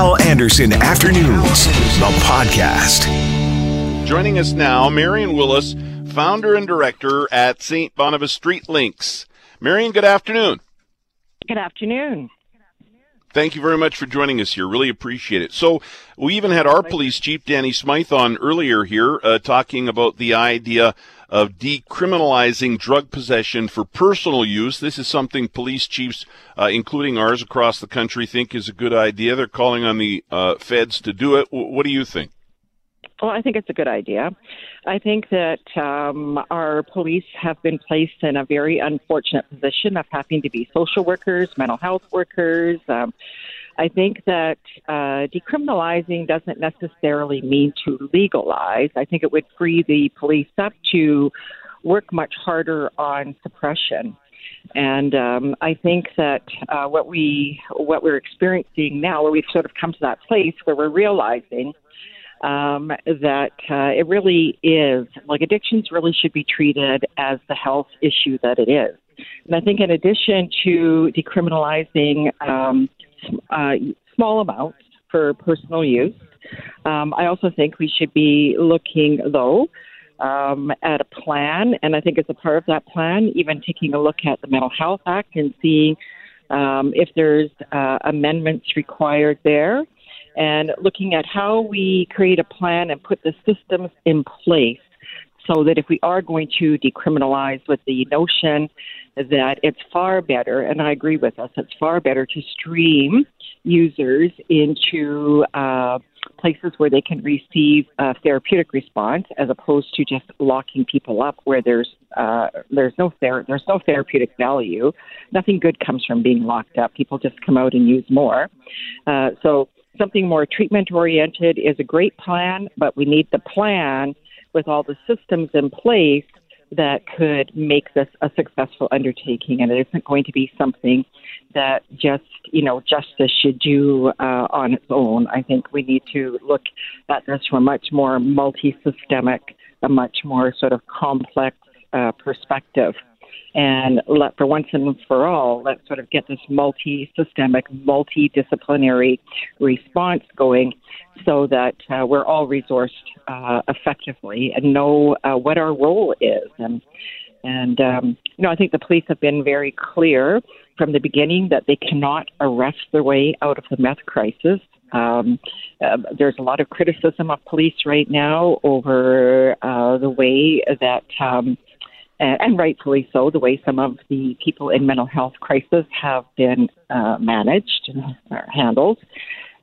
Hal Anderson Afternoons, the podcast. Joining us now, Marion Willis, founder and director at St. Boniface Street Links. Marion, good afternoon. Good afternoon. Thank you very much for joining us here. Really appreciate it. So, we even had our police chief, Danny Smyth, on earlier here uh, talking about the idea of decriminalizing drug possession for personal use. This is something police chiefs, uh, including ours across the country, think is a good idea. They're calling on the uh, feds to do it. W- what do you think? Well, I think it's a good idea. I think that um, our police have been placed in a very unfortunate position of having to be social workers, mental health workers. Um, I think that uh, decriminalizing doesn't necessarily mean to legalize. I think it would free the police up to work much harder on suppression. And um, I think that uh, what we what we're experiencing now, where we've sort of come to that place where we're realizing um, that uh, it really is like addictions really should be treated as the health issue that it is. And I think in addition to decriminalizing um, uh, small amounts for personal use, um, I also think we should be looking though. Um, at a plan, and I think as a part of that plan, even taking a look at the Mental Health Act and seeing um, if there's uh, amendments required there and looking at how we create a plan and put the systems in place so that if we are going to decriminalize with the notion that it's far better, and I agree with us, it's far better to stream users into uh, places where they can receive a therapeutic response as opposed to just locking people up where there's uh, there's no ther- there's no therapeutic value. Nothing good comes from being locked up. People just come out and use more. Uh, so something more treatment oriented is a great plan, but we need the plan with all the systems in place that could make this a successful undertaking. And it isn't going to be something that just, you know, justice should do uh, on its own. I think we need to look at this from a much more multi systemic, a much more sort of complex uh, perspective and let for once and for all let's sort of get this multi-systemic multidisciplinary response going so that uh, we're all resourced uh, effectively and know uh, what our role is. And and um, you know I think the police have been very clear from the beginning that they cannot arrest their way out of the meth crisis. Um, uh, there's a lot of criticism of police right now over uh, the way that um, and rightfully so, the way some of the people in mental health crisis have been uh, managed and handled.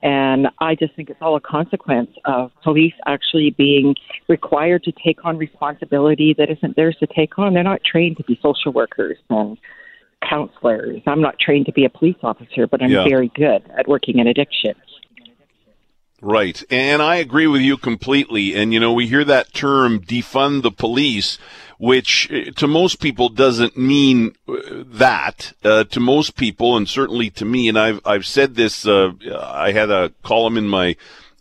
And I just think it's all a consequence of police actually being required to take on responsibility that isn't theirs to take on. They're not trained to be social workers and counselors. I'm not trained to be a police officer, but I'm yeah. very good at working in addiction. Right. And I agree with you completely. And, you know, we hear that term defund the police which uh, to most people doesn't mean uh, that. Uh, to most people, and certainly to me, and I've I've said this. Uh, I had a column in my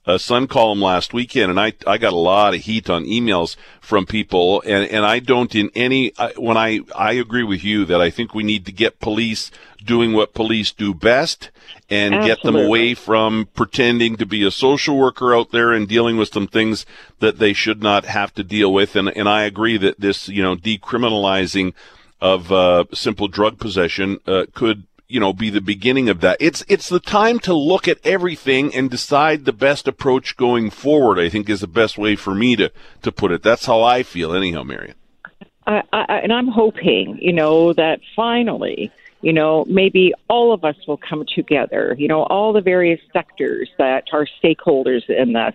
uh, Sun column last weekend, and I I got a lot of heat on emails from people, and and I don't in any I, when I I agree with you that I think we need to get police doing what police do best and Absolutely. get them away from pretending to be a social worker out there and dealing with some things that they should not have to deal with. And, and I agree that this, you know, decriminalizing of uh, simple drug possession uh, could you know be the beginning of that it's it's the time to look at everything and decide the best approach going forward i think is the best way for me to to put it that's how i feel anyhow marion I, I, and i'm hoping you know that finally you know, maybe all of us will come together, you know, all the various sectors that are stakeholders in this,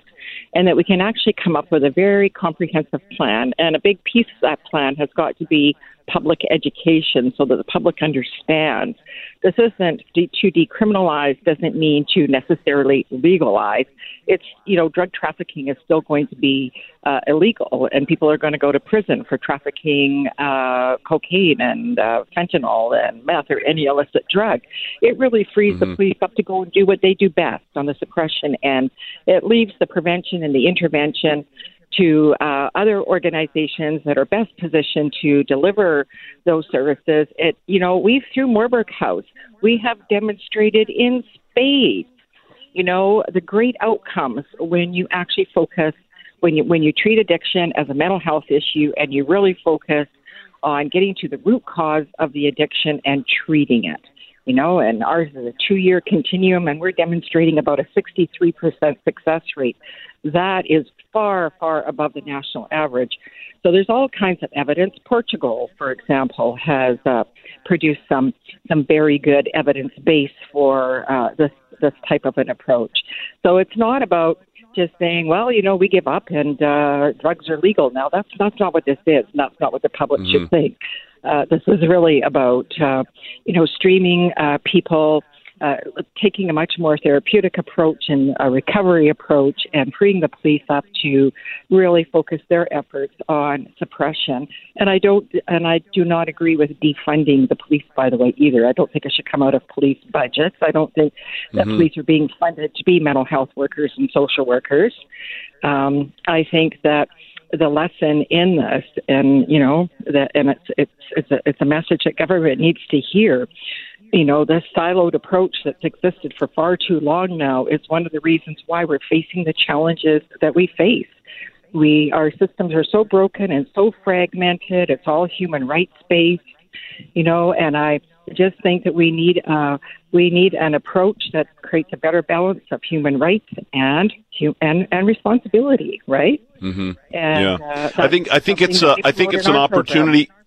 and that we can actually come up with a very comprehensive plan. And a big piece of that plan has got to be public education so that the public understands this isn't to decriminalize doesn't mean to necessarily legalize. It's you know drug trafficking is still going to be uh, illegal, and people are going to go to prison for trafficking uh, cocaine and uh, fentanyl and meth or any illicit drug. It really frees mm-hmm. the police up to go and do what they do best on the suppression end. It leaves the prevention and the intervention to uh, other organizations that are best positioned to deliver those services. It, you know, we've through Morberg House, we have demonstrated in spades you know, the great outcomes when you actually focus when you when you treat addiction as a mental health issue and you really focus on getting to the root cause of the addiction and treating it. You know, and ours is a two year continuum, and we're demonstrating about a 63% success rate. That is far, far above the national average. So there's all kinds of evidence. Portugal, for example, has uh, produced some some very good evidence base for uh, this this type of an approach. So it's not about just saying, well, you know, we give up and uh, drugs are legal now. That's that's not what this is. And that's not what the public mm-hmm. should think. Uh, this is really about, uh, you know, streaming uh, people uh, taking a much more therapeutic approach and a recovery approach and freeing the police up to really focus their efforts on suppression. And I don't, and I do not agree with defunding the police, by the way, either. I don't think it should come out of police budgets. I don't think that mm-hmm. police are being funded to be mental health workers and social workers. Um, I think that the lesson in this, and you know, that, and it's it's it's a it's a message that government needs to hear you know, this siloed approach that's existed for far too long now is one of the reasons why we're facing the challenges that we face. We our systems are so broken and so fragmented. It's all human rights based, you know, and I just think that we need uh, we need an approach that creates a better balance of human rights and and and responsibility, right? Mm-hmm. And, yeah, uh, I think I think it's a, I think it's an opportunity. Program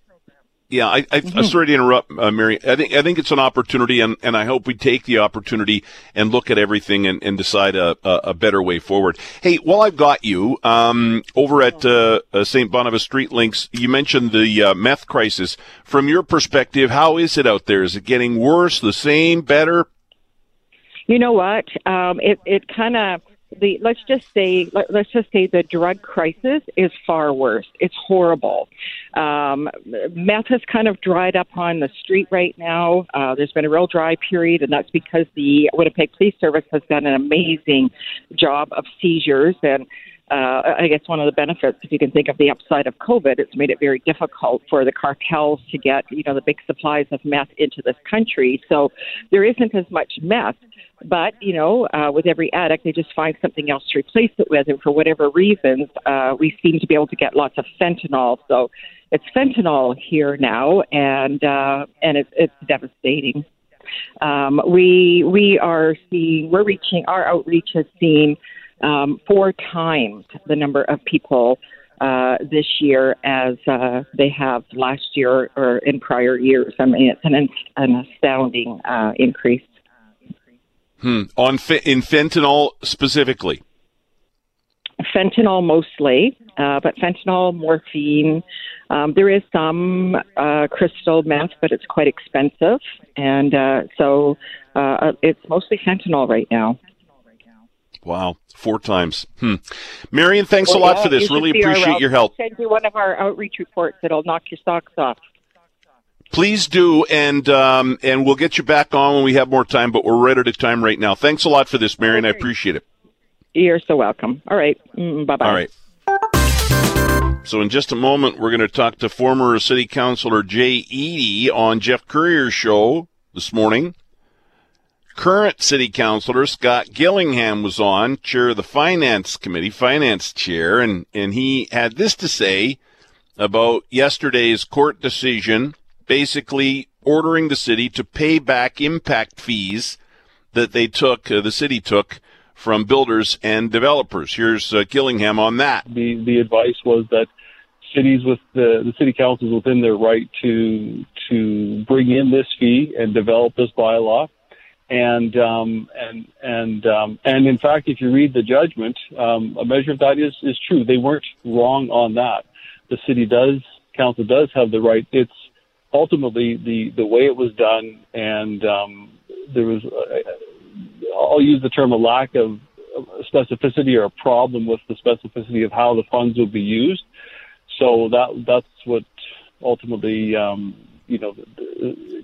yeah, I, I, mm-hmm. sorry to interrupt, uh, Mary. I think I think it's an opportunity, and, and I hope we take the opportunity and look at everything and, and decide a, a, a better way forward. Hey, while I've got you, um, over at uh, uh, St. Boniface Street Links, you mentioned the uh, meth crisis. From your perspective, how is it out there? Is it getting worse, the same, better? You know what? Um, it it kind of the let's just say let, us just say the drug crisis is far worse. It's horrible. Um, meth has kind of dried up on the street right now. Uh, there's been a real dry period, and that's because the Winnipeg Police Service has done an amazing job of seizures and. Uh, I guess one of the benefits, if you can think of the upside of COVID, it's made it very difficult for the cartels to get, you know, the big supplies of meth into this country. So there isn't as much meth. But, you know, uh, with every addict, they just find something else to replace it with. And for whatever reasons, uh, we seem to be able to get lots of fentanyl. So it's fentanyl here now, and, uh, and it's, it's devastating. Um, we, we are seeing, we're reaching, our outreach has seen um, four times the number of people uh, this year as uh, they have last year or in prior years. I mean, it's an, an astounding uh, increase. Hmm. On in fentanyl specifically. Fentanyl mostly, uh, but fentanyl, morphine. Um, there is some uh, crystal meth, but it's quite expensive, and uh, so uh, it's mostly fentanyl right now. Wow, four times. Hmm. Marion, thanks well, a lot yeah, for this. Really appreciate our, your help. Send you one of our outreach reports that'll knock your socks off. Please do, and um, and we'll get you back on when we have more time. But we're right at a time right now. Thanks a lot for this, Marion. I appreciate it. You're so welcome. All right. Mm, bye bye. All right. So in just a moment, we're going to talk to former City Councilor Jay Eadie on Geoff Currier's show this morning. Current City Councilor Scott Gillingham was on, chair of the Finance Committee, finance chair, and, and he had this to say about yesterday's court decision basically ordering the city to pay back impact fees that they took, uh, the city took from builders and developers. Here's uh, Gillingham on that. The the advice was that cities with the the city councils within their right to to bring in this fee and develop this bylaw. And um, and and um, and in fact, if you read the judgment, um, a measure of that is is true. They weren't wrong on that. The city does council does have the right. It's ultimately the the way it was done, and um, there was uh, I'll use the term a lack of specificity or a problem with the specificity of how the funds will be used. So that that's what ultimately um, you know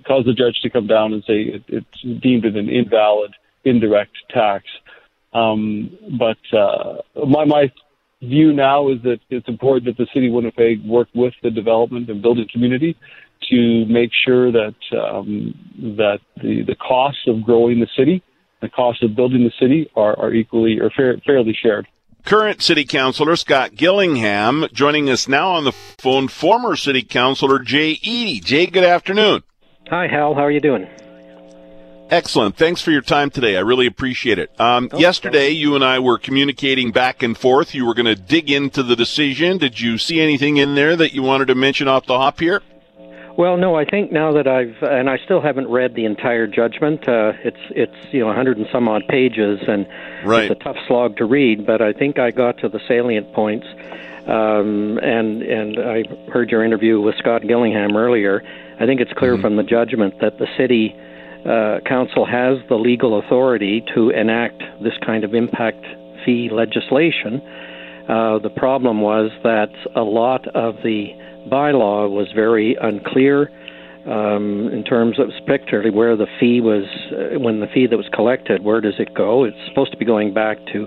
caused the judge to come down and say it, it's deemed it an invalid indirect tax. Um, but uh, my my view now is that it's important that the city of Winnipeg work with the development and building community to make sure that um, that the the costs of growing the city the cost of building the city are, are equally or fair, fairly shared. Current City Councilor Scott Gillingham joining us now on the phone, former City Councilor Jay Eadie. Jay, good afternoon. Hi, Hal. How are you doing? Excellent. Thanks for your time today. I really appreciate it. Um, oh, yesterday, you and I were communicating back and forth. You were going to dig into the decision. Did you see anything in there that you wanted to mention off the hop here? Well, no. I think now that I've and I still haven't read the entire judgment. Uh, it's it's you know 100 and some odd pages, and right. it's a tough slog to read. But I think I got to the salient points. Um, and and I heard your interview with Scott Gillingham earlier. I think it's clear mm-hmm. from the judgment that the city uh, council has the legal authority to enact this kind of impact fee legislation. Uh, the problem was that a lot of the bylaw was very unclear um, in terms of particularly where the fee was, uh, when the fee that was collected, where does it go? It's supposed to be going back to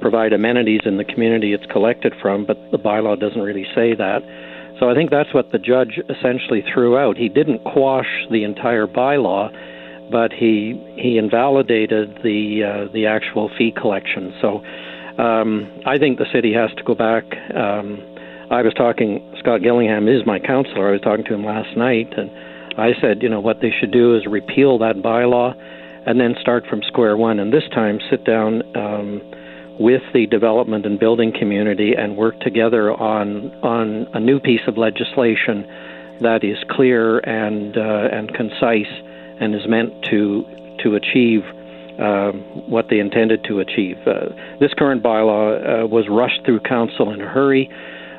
provide amenities in the community it's collected from, but the bylaw doesn't really say that. So I think that's what the judge essentially threw out. He didn't quash the entire bylaw, but he he invalidated the uh, the actual fee collection. So um, I think the city has to go back. Um, I was talking. Scott Gillingham is my counselor. I was talking to him last night, and I said, you know, what they should do is repeal that bylaw, and then start from square one. And this time, sit down um, with the development and building community and work together on on a new piece of legislation that is clear and uh, and concise and is meant to to achieve uh, what they intended to achieve. Uh, this current bylaw uh, was rushed through council in a hurry.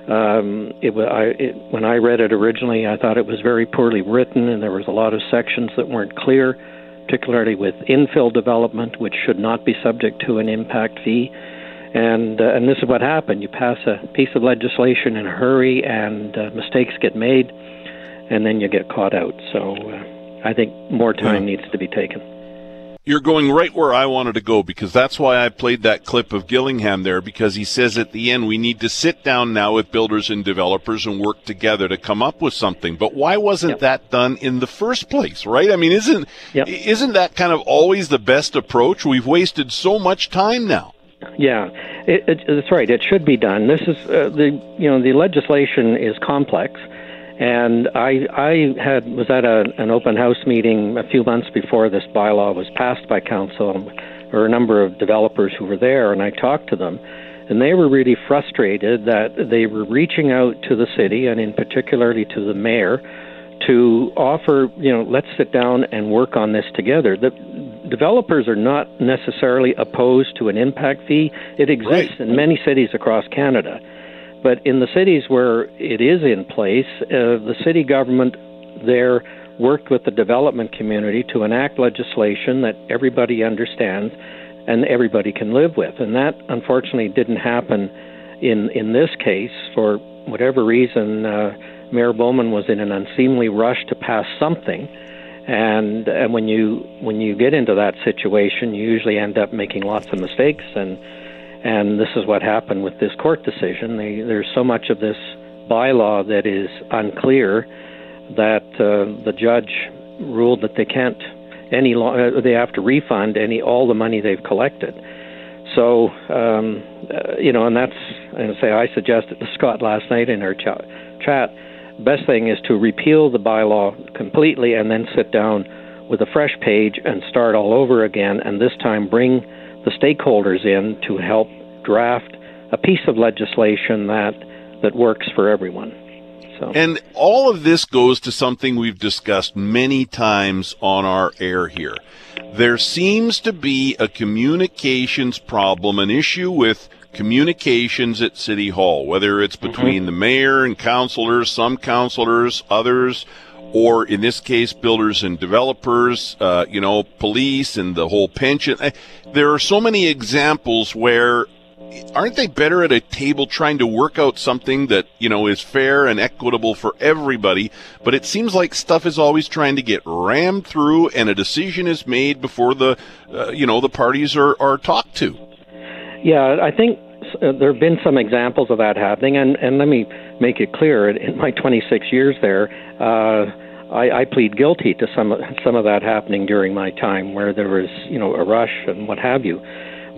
Um, it, I, it, when I read it originally, I thought it was very poorly written, and there was a lot of sections that weren't clear, particularly with infill development, which should not be subject to an impact fee. And uh, and this is what happened. You pass a piece of legislation in a hurry, and uh, mistakes get made, and then you get caught out. So. Uh, I think more time yeah. needs to be taken. You're going right where I wanted to go because that's why I played that clip of Gillingham there because he says at the end we need to sit down now with builders and developers and work together to come up with something. But why wasn't yep. that done in the first place, right? I mean, isn't yep. isn't that kind of always the best approach? We've wasted so much time now. Yeah, it, it, that's right. It should be done. This is uh, the you know the legislation is complex and I, I had was at a, an open house meeting a few months before this bylaw was passed by council. There were a number of developers who were there, and I talked to them, and they were really frustrated that they were reaching out to the city, and in particularly to the mayor, to offer, you know, let's sit down and work on this together. The developers are not necessarily opposed to an impact fee. It exists right. in many cities across Canada. But in the cities where it is in place, uh, the city government there worked with the development community to enact legislation that everybody understands and everybody can live with. And that unfortunately didn't happen in in this case for whatever reason. Uh, Mayor Bowman was in an unseemly rush to pass something, and and when you when you get into that situation, you usually end up making lots of mistakes and and this is what happened with this court decision. They, there's so much of this bylaw that is unclear that uh, the judge ruled that they can't any lo- uh, they have to refund any all the money they've collected. So um, uh, you know, and that's and say I suggested to Scott last night in our ch- chat. Best thing is to repeal the bylaw completely and then sit down with a fresh page and start all over again, and this time bring the stakeholders in to help draft a piece of legislation that that works for everyone. So. And all of this goes to something we've discussed many times on our air here. There seems to be a communications problem, an issue with communications at City Hall, whether it's mm-hmm. between mm-hmm. the mayor and councilors, some councilors, others, or in this case, builders and developers, uh, you know, police and the whole pension. Eh, there are so many examples where aren't they better at a table trying to work out something that you know is fair and equitable for everybody? But it seems like stuff is always trying to get rammed through and a decision is made before the uh, you know the parties are, are talked to. Yeah i think uh, there have been some examples of that happening. And and let me make it clear in my 26 years there uh, I, I plead guilty to some some of that happening during my time, where there was you know a rush and what have you.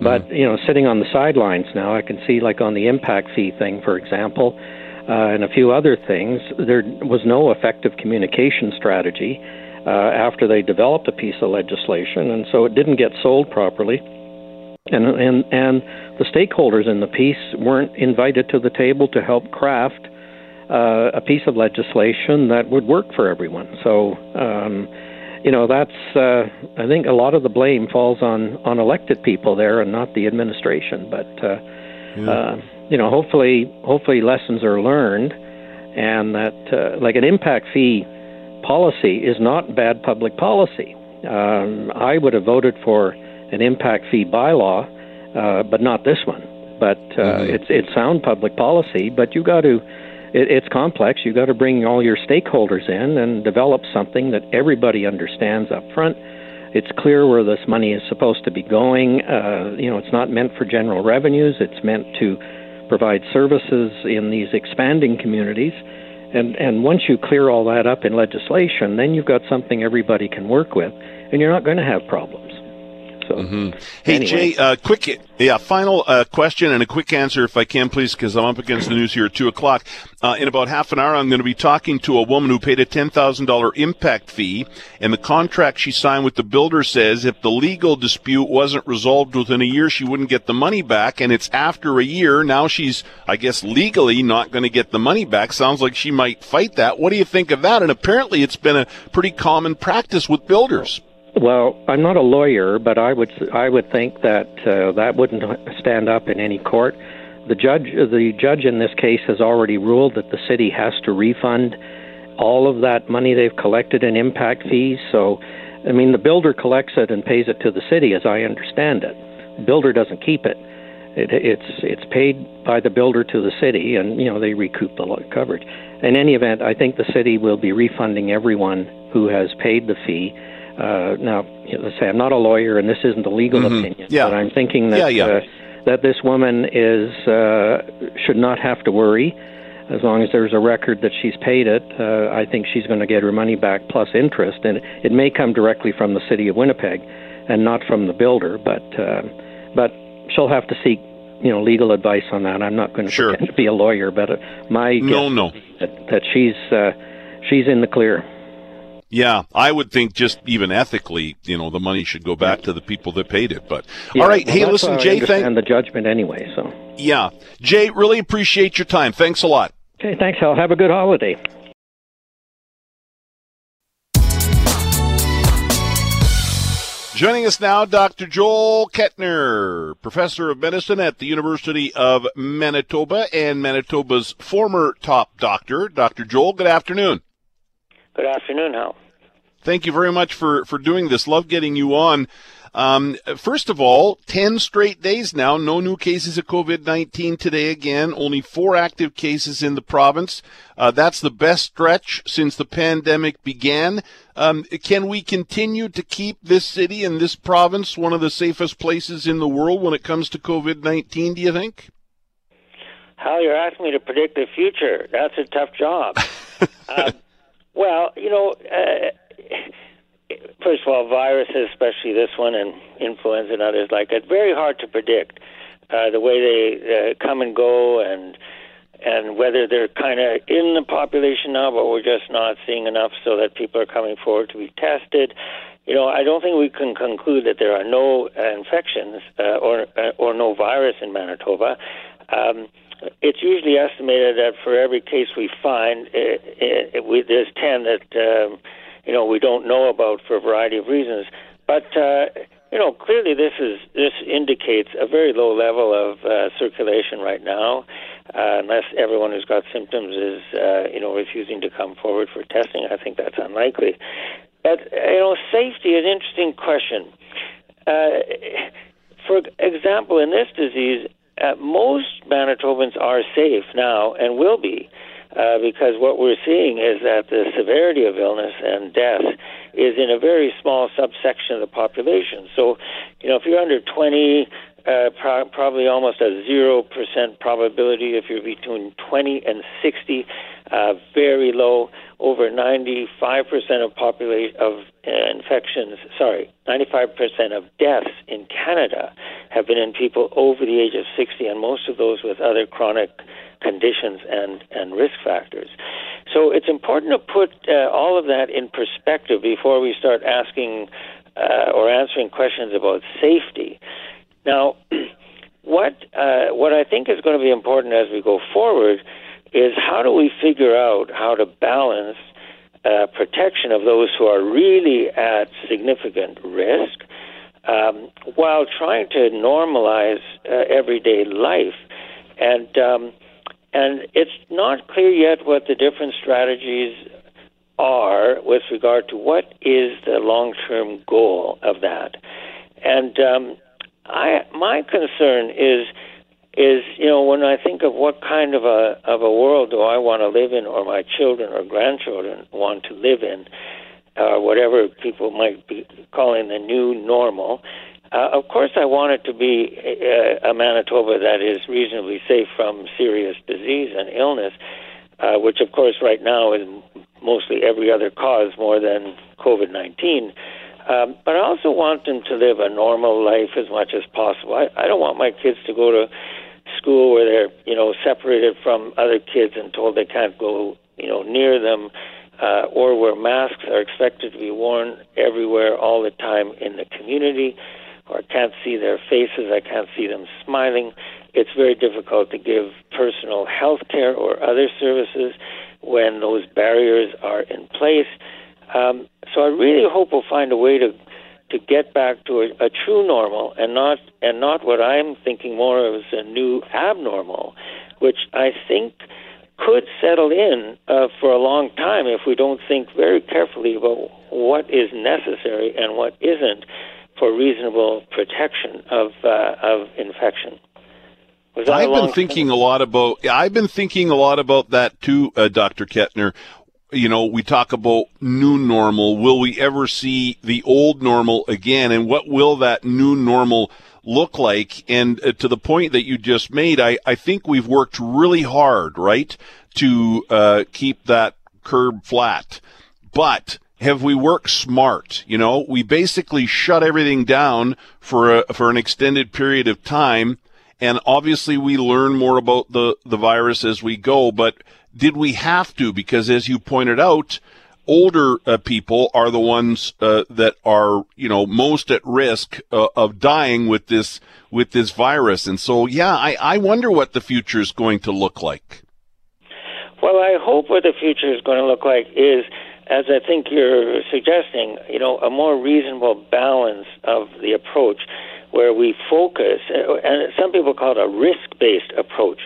But mm-hmm. you know, sitting on the sidelines now, I can see like on the impact fee thing, for example, uh, and a few other things. There was no effective communication strategy uh, after they developed a piece of legislation, and so it didn't get sold properly. And and and the stakeholders in the piece weren't invited to the table to help craft uh, a piece of legislation that would work for everyone. So, um, you know, that's uh, I think a lot of the blame falls on on elected people there and not the administration. But uh, yeah. uh, you know, hopefully, hopefully lessons are learned, and that uh, like an impact fee policy is not bad public policy. Um, I would have voted for an impact fee bylaw, uh, but not this one. But uh, mm-hmm. it's it's sound public policy. But you got to it, it's complex. You've got to bring all your stakeholders in and develop something that everybody understands up front. It's clear where this money is supposed to be going. Uh, you know, it's not meant for general revenues. It's meant to provide services in these expanding communities. And and once you clear all that up in legislation, then you've got something everybody can work with, and you're not going to have problems. So, mm-hmm. hey anyway. Jay, uh, quick, yeah, final uh, question and a quick answer, if I can, please, because I'm up against the news here at two o'clock. Uh, in about half an hour, I'm going to be talking to a woman who paid a ten thousand dollar impact fee, and the contract she signed with the builder says if the legal dispute wasn't resolved within a year, she wouldn't get the money back, and it's after a year. Now she's, I guess, legally not going to get the money back. Sounds like she might fight that. What do you think of that? And apparently, it's been a pretty common practice with builders. Well, I'm not a lawyer, but I would I would think that uh, that wouldn't stand up in any court. The judge the judge in this case has already ruled that the city has to refund all of that money they've collected in impact fees. So, I mean, the builder collects it and pays it to the city, as I understand it. The builder doesn't keep it. it it's it's paid by the builder to the city, and you know they recoup the coverage. In any event, I think the city will be refunding everyone who has paid the fee uh, now, let's say I'm not a lawyer, and this isn't a legal mm-hmm. opinion, yeah. but I'm thinking that yeah, yeah. Uh, that this woman is uh, should not have to worry as long as there's a record that she's paid it. Uh, I think she's going to get her money back plus interest, and it may come directly from the city of Winnipeg, and not from the builder. But uh, but she'll have to seek you know legal advice on that. I'm not going to sure. pretend to be a lawyer, but uh, my no no that, that she's uh, she's in the clear. Yeah, I would think just even ethically, you know, the money should go back to the people that paid it. But yeah, all right, well, hey, listen, Jay, thank and the judgment anyway. So yeah, Jay, really appreciate your time. Thanks a lot. Okay, thanks, Hal. Have a good holiday. Joining us now, Dr. Joel Kettner, professor of medicine at the University of Manitoba and Manitoba's former top doctor. Dr. Joel, good afternoon. Good afternoon, Hal. Thank you very much for, for doing this. Love getting you on. Um, first of all, 10 straight days now, no new cases of COVID 19 today again, only four active cases in the province. Uh, that's the best stretch since the pandemic began. Um, can we continue to keep this city and this province one of the safest places in the world when it comes to COVID 19, do you think? Hal, you're asking me to predict the future. That's a tough job. uh, well, you know, uh, first of all, viruses, especially this one and influenza and others like it, very hard to predict uh, the way they uh, come and go and and whether they're kind of in the population now, but we're just not seeing enough so that people are coming forward to be tested. You know, I don't think we can conclude that there are no uh, infections uh, or uh, or no virus in Manitoba. Um, it's usually estimated that for every case we find, it, it, it, we, there's 10 that um, you know we don't know about for a variety of reasons. But uh, you know, clearly this is this indicates a very low level of uh, circulation right now, uh, unless everyone who's got symptoms is uh, you know refusing to come forward for testing. I think that's unlikely. But you know, safety is an interesting question. Uh, for example, in this disease, uh, most Manitobans are safe now and will be. Uh, because what we're seeing is that the severity of illness and death is in a very small subsection of the population. So, you know, if you're under 20, uh, pro- probably almost a 0% probability. If you're between 20 and 60, uh, very low. Over 95% of population of uh, infections, sorry, 95% of deaths in Canada have been in people over the age of 60, and most of those with other chronic conditions and, and risk factors. So it's important to put uh, all of that in perspective before we start asking uh, or answering questions about safety. Now, what uh, what I think is going to be important as we go forward is how do we figure out how to balance uh, protection of those who are really at significant risk um, while trying to normalize uh, everyday life and um, and it's not clear yet what the different strategies are with regard to what is the long-term goal of that. And um, I, my concern is is you know when I think of what kind of a of a world do I want to live in, or my children or grandchildren want to live in, uh, whatever people might be calling the new normal. Uh, of course, I want it to be a, a Manitoba that is reasonably safe from serious disease and illness, uh, which, of course, right now is mostly every other cause more than COVID 19. Um, but I also want them to live a normal life as much as possible. I, I don't want my kids to go to school where they're, you know, separated from other kids and told they can't go, you know, near them, uh, or where masks are expected to be worn everywhere all the time in the community, or I can't see their faces, I can't see them smiling. It's very difficult to give personal health care or other services when those barriers are in place. Um, so I really hope we'll find a way to to get back to a, a true normal and not and not what I'm thinking more of as a new abnormal, which I think could settle in uh, for a long time if we don't think very carefully about what is necessary and what isn't for reasonable protection of uh, of infection. I've been thinking a lot about. I've been thinking a lot about that too, uh, Dr. Kettner. You know, we talk about new normal. Will we ever see the old normal again? And what will that new normal look like? And uh, to the point that you just made, I, I think we've worked really hard, right, to uh, keep that curb flat. But have we worked smart? You know, we basically shut everything down for a, for an extended period of time and obviously, we learn more about the, the virus as we go, but did we have to? Because as you pointed out, older uh, people are the ones uh, that are, you know, most at risk uh, of dying with this, with this virus. And so, yeah, I, I wonder what the future is going to look like. Well, I hope what the future is going to look like is as I think you're suggesting, you know, a more reasonable balance of the approach where we focus, and some people call it a risk based approach,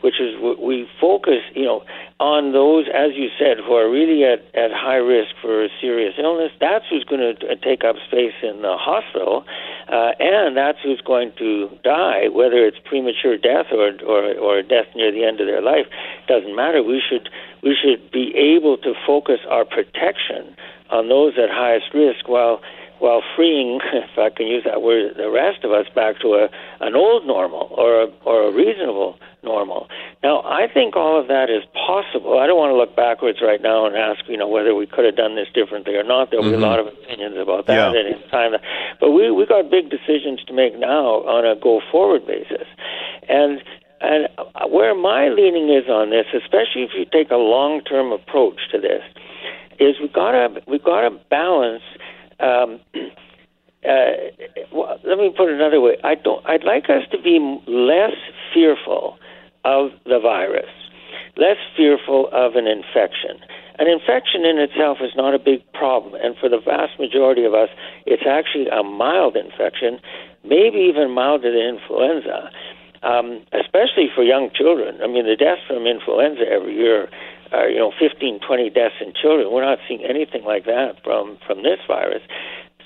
which is we focus, you know, on those, as you said, who are really at, at high risk for a serious illness. That's who's going to take up space in the hospital, uh, and that's who's going to die, whether it's premature death or, or, or death near the end of their life. Doesn't matter. We should we should be able to focus our protection on those at highest risk while while freeing, if I can use that word, the rest of us back to a an old normal or a, or a reasonable normal. Now, I think all of that is possible. I don't want to look backwards right now and ask, you know, whether we could have done this differently or not. There'll mm-hmm. be a mm-hmm. lot of opinions about that yeah. at any time. But we we got big decisions to make now on a go forward basis, and. And where my leaning is on this, especially if you take a long-term approach to this, is we gotta we gotta balance um, uh, well, let me put it another way. I don't. I'd like us to be less fearful of the virus, less fearful of an infection. An infection in itself is not a big problem, and for the vast majority of us, it's actually a mild infection, maybe even milder than influenza. Um, especially for young children. I mean, the deaths from influenza every year are, you know, 15, 20 deaths in children. We're not seeing anything like that from, from this virus.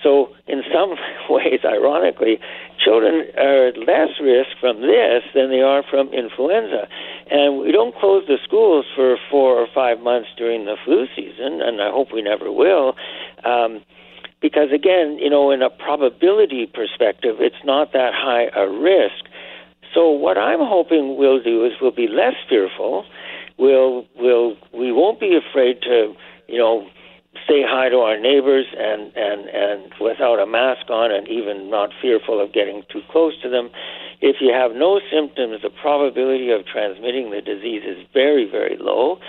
So, in some ways, ironically, children are at less risk from this than they are from influenza. And we don't close the schools for four or five months during the flu season, and I hope we never will. Um, because, again, you know, in a probability perspective, it's not that high a risk. So, what I'm hoping we'll do is we'll be less fearful we'll we'll we won't be afraid to you know say hi to our neighbors and and and without a mask on and even not fearful of getting too close to them. If you have no symptoms the probability of transmitting the disease is very very low.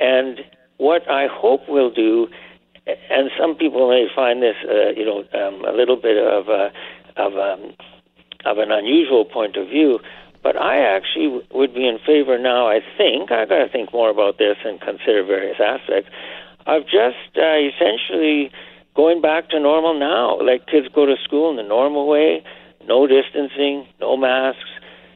And what i hope we'll do and some people may find this uh, you know um, a little bit of a of um, of an unusual point of view but I actually would be in favor now. I think I got to think more about this and consider various aspects of just uh, essentially going back to normal now. Like kids go to school in the normal way, no distancing, no masks.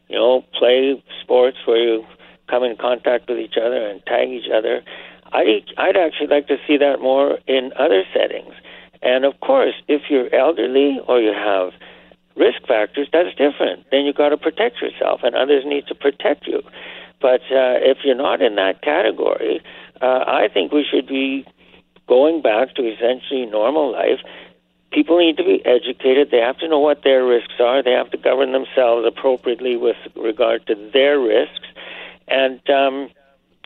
You know, play sports where you come in contact with each other and tag each other. I'd I'd actually like to see that more in other settings. And of course, if you're elderly or you have risk factors, that's different. Then you've got to protect yourself, and others need to protect you. But uh, if you're not in that category, uh, I think we should be going back to essentially normal life. People need to be educated. They have to know what their risks are. They have to govern themselves appropriately with regard to their risks. And um,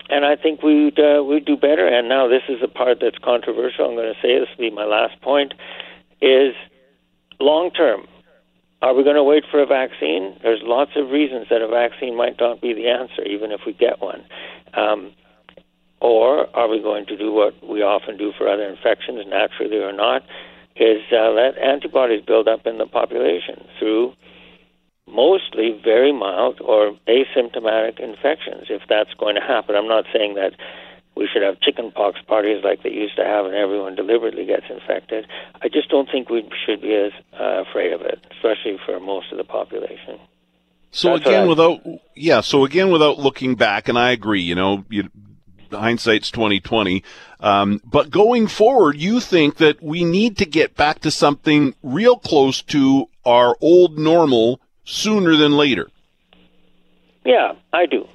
and I think we'd uh, we'd do better. And now this is the part that's controversial. I'm going to say this will be my last point: is long term are we going to wait for a vaccine? There's lots of reasons that a vaccine might not be the answer, even if we get one. Um, or are we going to do what we often do for other infections, naturally or not, is uh, let antibodies build up in the population through mostly very mild or asymptomatic infections, if that's going to happen. I'm not saying that we should have chickenpox parties like they used to have and everyone deliberately gets infected. I just don't think we should be as uh, afraid of it, especially for most of the population. So That's again, without yeah, so again, without looking back, and I agree, you know, you, hindsight's twenty twenty. Um, but going forward, you think that we need to get back to something real close to our old normal sooner than later. Yeah, I do.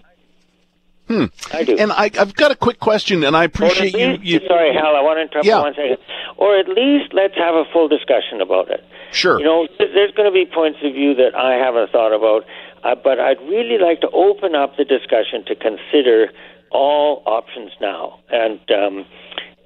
Hmm. I do. And I, have got a quick question, and I appreciate least, you, you, Sorry, Hal, I want to interrupt yeah. for one second. Or at least let's have a full discussion about it. Sure. You know, there's going to be points of view that I haven't thought about, uh, but I'd really like to open up the discussion to consider all options now, and um,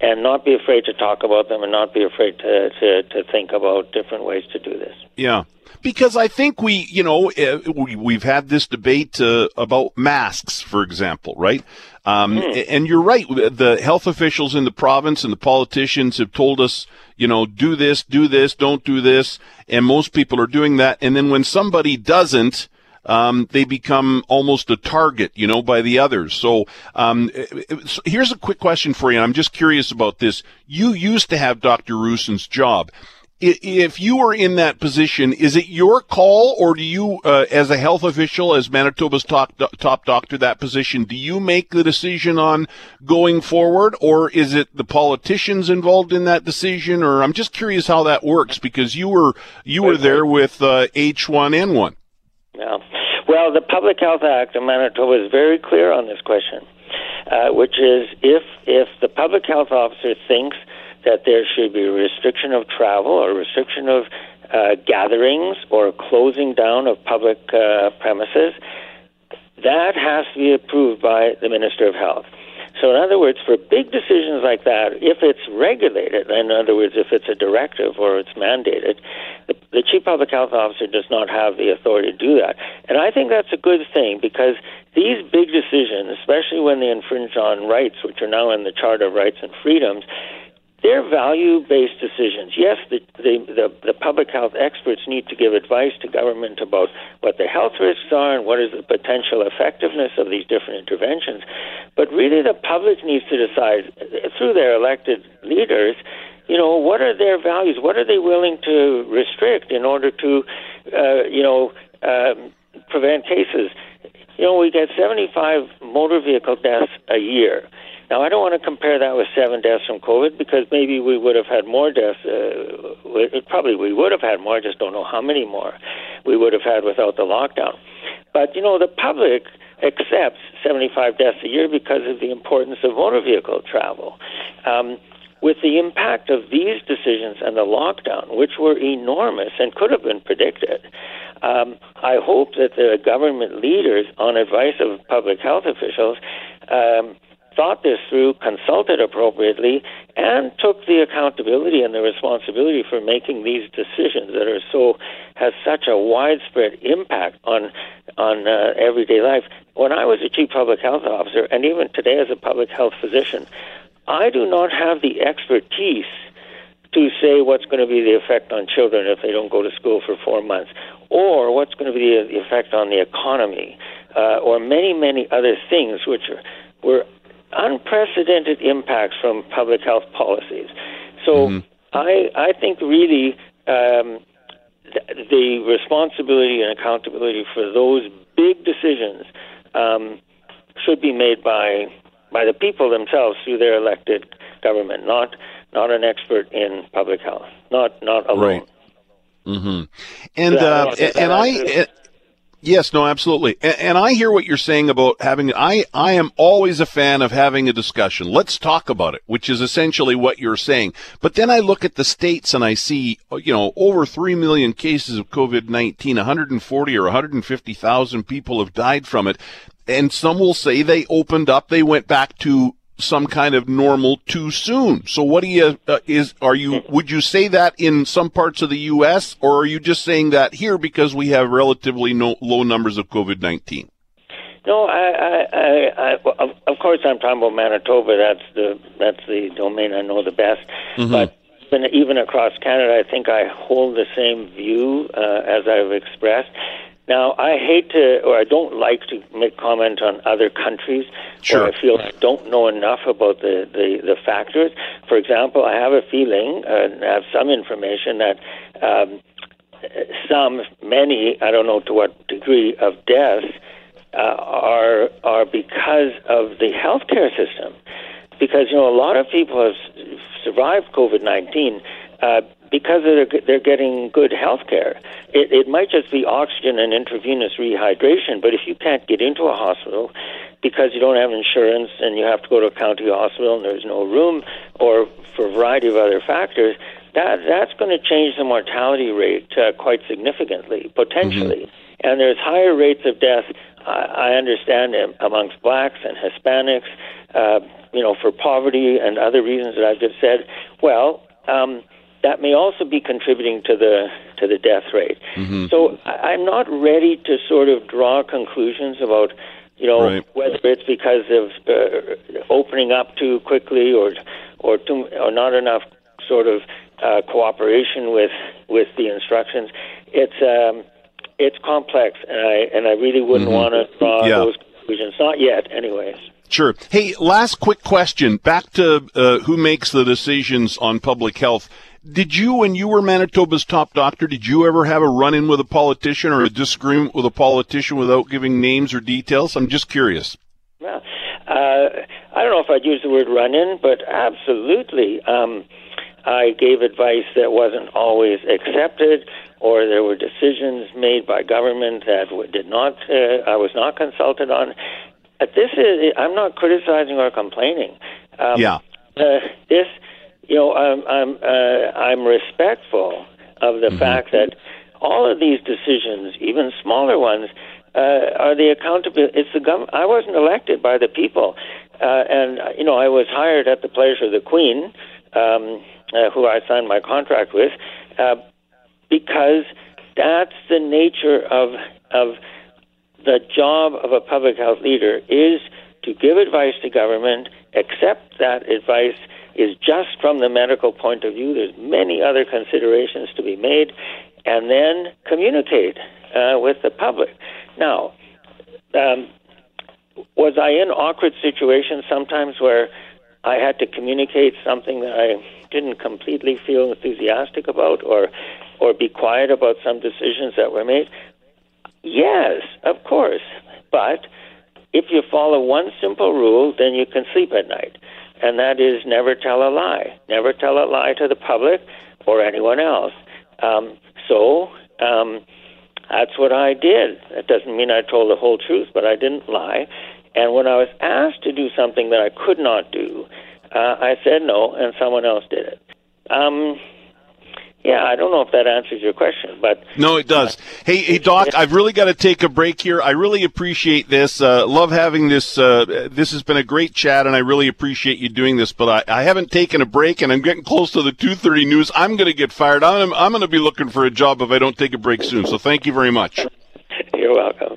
and not be afraid to talk about them, and not be afraid to, to, to think about different ways to do this. Yeah because I think we, you know, uh, we, have had this debate uh, about masks, for example, right? Um, mm. And you're right. The health officials in the province and the politicians have told us, you know, do this, do this, don't do this. And most people are doing that. And then when somebody doesn't, um, they become almost a target, you know, by the others. So, um, so here's a quick question for you. I'm just curious about this. You used to have Dr. Roussin's job if you were in that position, is it your call, or do you, uh, as a health official, as Manitoba's top, top doctor, that position, do you make the decision on going forward, or is it the politicians involved in that decision? Or I'm just curious how that works because you were you were there with uh, H1N1. Yeah. Well, the Public Health Act of Manitoba is very clear on this question, uh, which is if if the public health officer thinks that there should be a restriction of travel or restriction of uh, gatherings or closing down of public uh, premises. That has to be approved by the Minister of Health. So, in other words, for big decisions like that, if it's regulated, in other words, if it's a directive or it's mandated, the, the Chief Public Health Officer does not have the authority to do that. And I think that's a good thing because these big decisions, especially when they infringe on rights, which are now in the Charter of Rights and Freedoms, they're value-based decisions. Yes, the, the, the, the, public health experts need to give advice to government about what the health risks are and what is the potential effectiveness of these different interventions. But really, the public needs to decide through their elected leaders. You know, what are their values? What are they willing to restrict in order to, uh, you know, um, prevent cases? You know, we get 75 motor vehicle deaths a year. Now, I don't want to compare that with seven deaths from COVID because maybe we would have had more deaths. Uh, probably we would have had more, I just don't know how many more we would have had without the lockdown. But, you know, the public accepts 75 deaths a year because of the importance of motor vehicle travel. Um, with the impact of these decisions and the lockdown, which were enormous and could have been predicted, um, I hope that the government leaders, on advice of public health officials, um, thought this through, consulted appropriately, and took the accountability and the responsibility for making these decisions that are so has such a widespread impact on on uh, everyday life. When I was a chief public health officer, and even today as a public health physician, I do not have the expertise to say what's going to be the effect on children if they don't go to school for four months, or what's going to be the effect on the economy, uh, or many, many other things which are, were unprecedented impacts from public health policies. So mm-hmm. I, I think really um, th- the responsibility and accountability for those big decisions um, should be made by by the people themselves through their elected government, not not an expert in public health, not not alone. Right. Mm-hmm. And uh, and I. Yes, no, absolutely. And, and, I hear what you're saying about having, I, I am always a fan of having a discussion. Let's talk about it, which is essentially what you're saying. But then I look at the states and I see, uh, you know, over 3 million cases of COVID-19, 140 or 150,000 people have died from it. And some will say they opened up, they went back to some kind of normal too soon. So what do you uh, is are you would you say that in some parts of the US or are you just saying that here because we have relatively no, low numbers of COVID-19? No, I, I, I, I, of course I'm talking about Manitoba. That's the that's the domain I know the best. Mm-hmm. But even, even across Canada, I think I hold the same view uh, as I've expressed. Now, I hate to, or I don't like to make comment on other countries sure. where I feel I don't know enough about the, the, the factors. For example, I have a feeling, and I have some information that um, some, many, I don't know to what degree of deaths uh, are are because of the healthcare system. Because you know a lot of people have survived COVID nineteen uh, because they're, they're getting good health care. It, it might just be oxygen and intravenous rehydration, but if you can't get into a hospital because you don't have insurance and you have to go to a county hospital and there's no room, or for a variety of other factors, that that's going to change the mortality rate uh, quite significantly, potentially. Mm-hmm. And there's higher rates of death. I, I understand amongst blacks and Hispanics, uh, you know, for poverty and other reasons that I've just said. Well, um, that may also be contributing to the to the death rate. Mm-hmm. So I'm not ready to sort of draw conclusions about you know right. whether it's because of uh, opening up too quickly or or too or not enough sort of uh, cooperation with with the instructions. It's um, it's complex, and I and I really wouldn't mm-hmm. want to draw yeah. those conclusions. Not yet, anyways. Sure. Hey, last quick question. Back to uh, who makes the decisions on public health. Did you, when you were Manitoba's top doctor, did you ever have a run-in with a politician or a disagreement with a politician without giving names or details? I'm just curious. Well, uh, I don't know if I'd use the word run-in, but absolutely. Um, I gave advice that wasn't always accepted, or there were decisions made by government that did not. Uh, I was not consulted on. But this is. I'm not criticizing or complaining. Um, yeah. Uh, this you know, I'm I'm uh, I'm respectful of the mm-hmm. fact that all of these decisions, even smaller ones, uh, are the accountability. It's the government. I wasn't elected by the people, uh, and you know, I was hired at the pleasure of the Queen, um, uh, who I signed my contract with, uh, because that's the nature of of the job of a public health leader is to give advice to government, accept that advice is just from the medical point of view. There's many other considerations to be made, and then communicate uh, with the public. Now, um, was I in awkward situations sometimes where I had to communicate something that I didn't completely feel enthusiastic about, or or be quiet about some decisions that were made? Yes, of course. But if you follow one simple rule, then you can sleep at night and that is never tell a lie. Never tell a lie to the public or anyone else. Um, so um, that's what I did. That doesn't mean I told the whole truth, but I didn't lie. And when I was asked to do something that I could not do, uh, I said no, and someone else did it. Um, yeah, I don't know if that answers your question, but no, it does. Hey, hey, Doc, I've really got to take a break here. I really appreciate this. Uh, love having this. Uh, this has been a great chat, and I really appreciate you doing this. But I, I haven't taken a break, and I'm getting close to the 2:30 news. I'm going to get fired. I'm, I'm going to be looking for a job if I don't take a break soon. So thank you very much. You're welcome.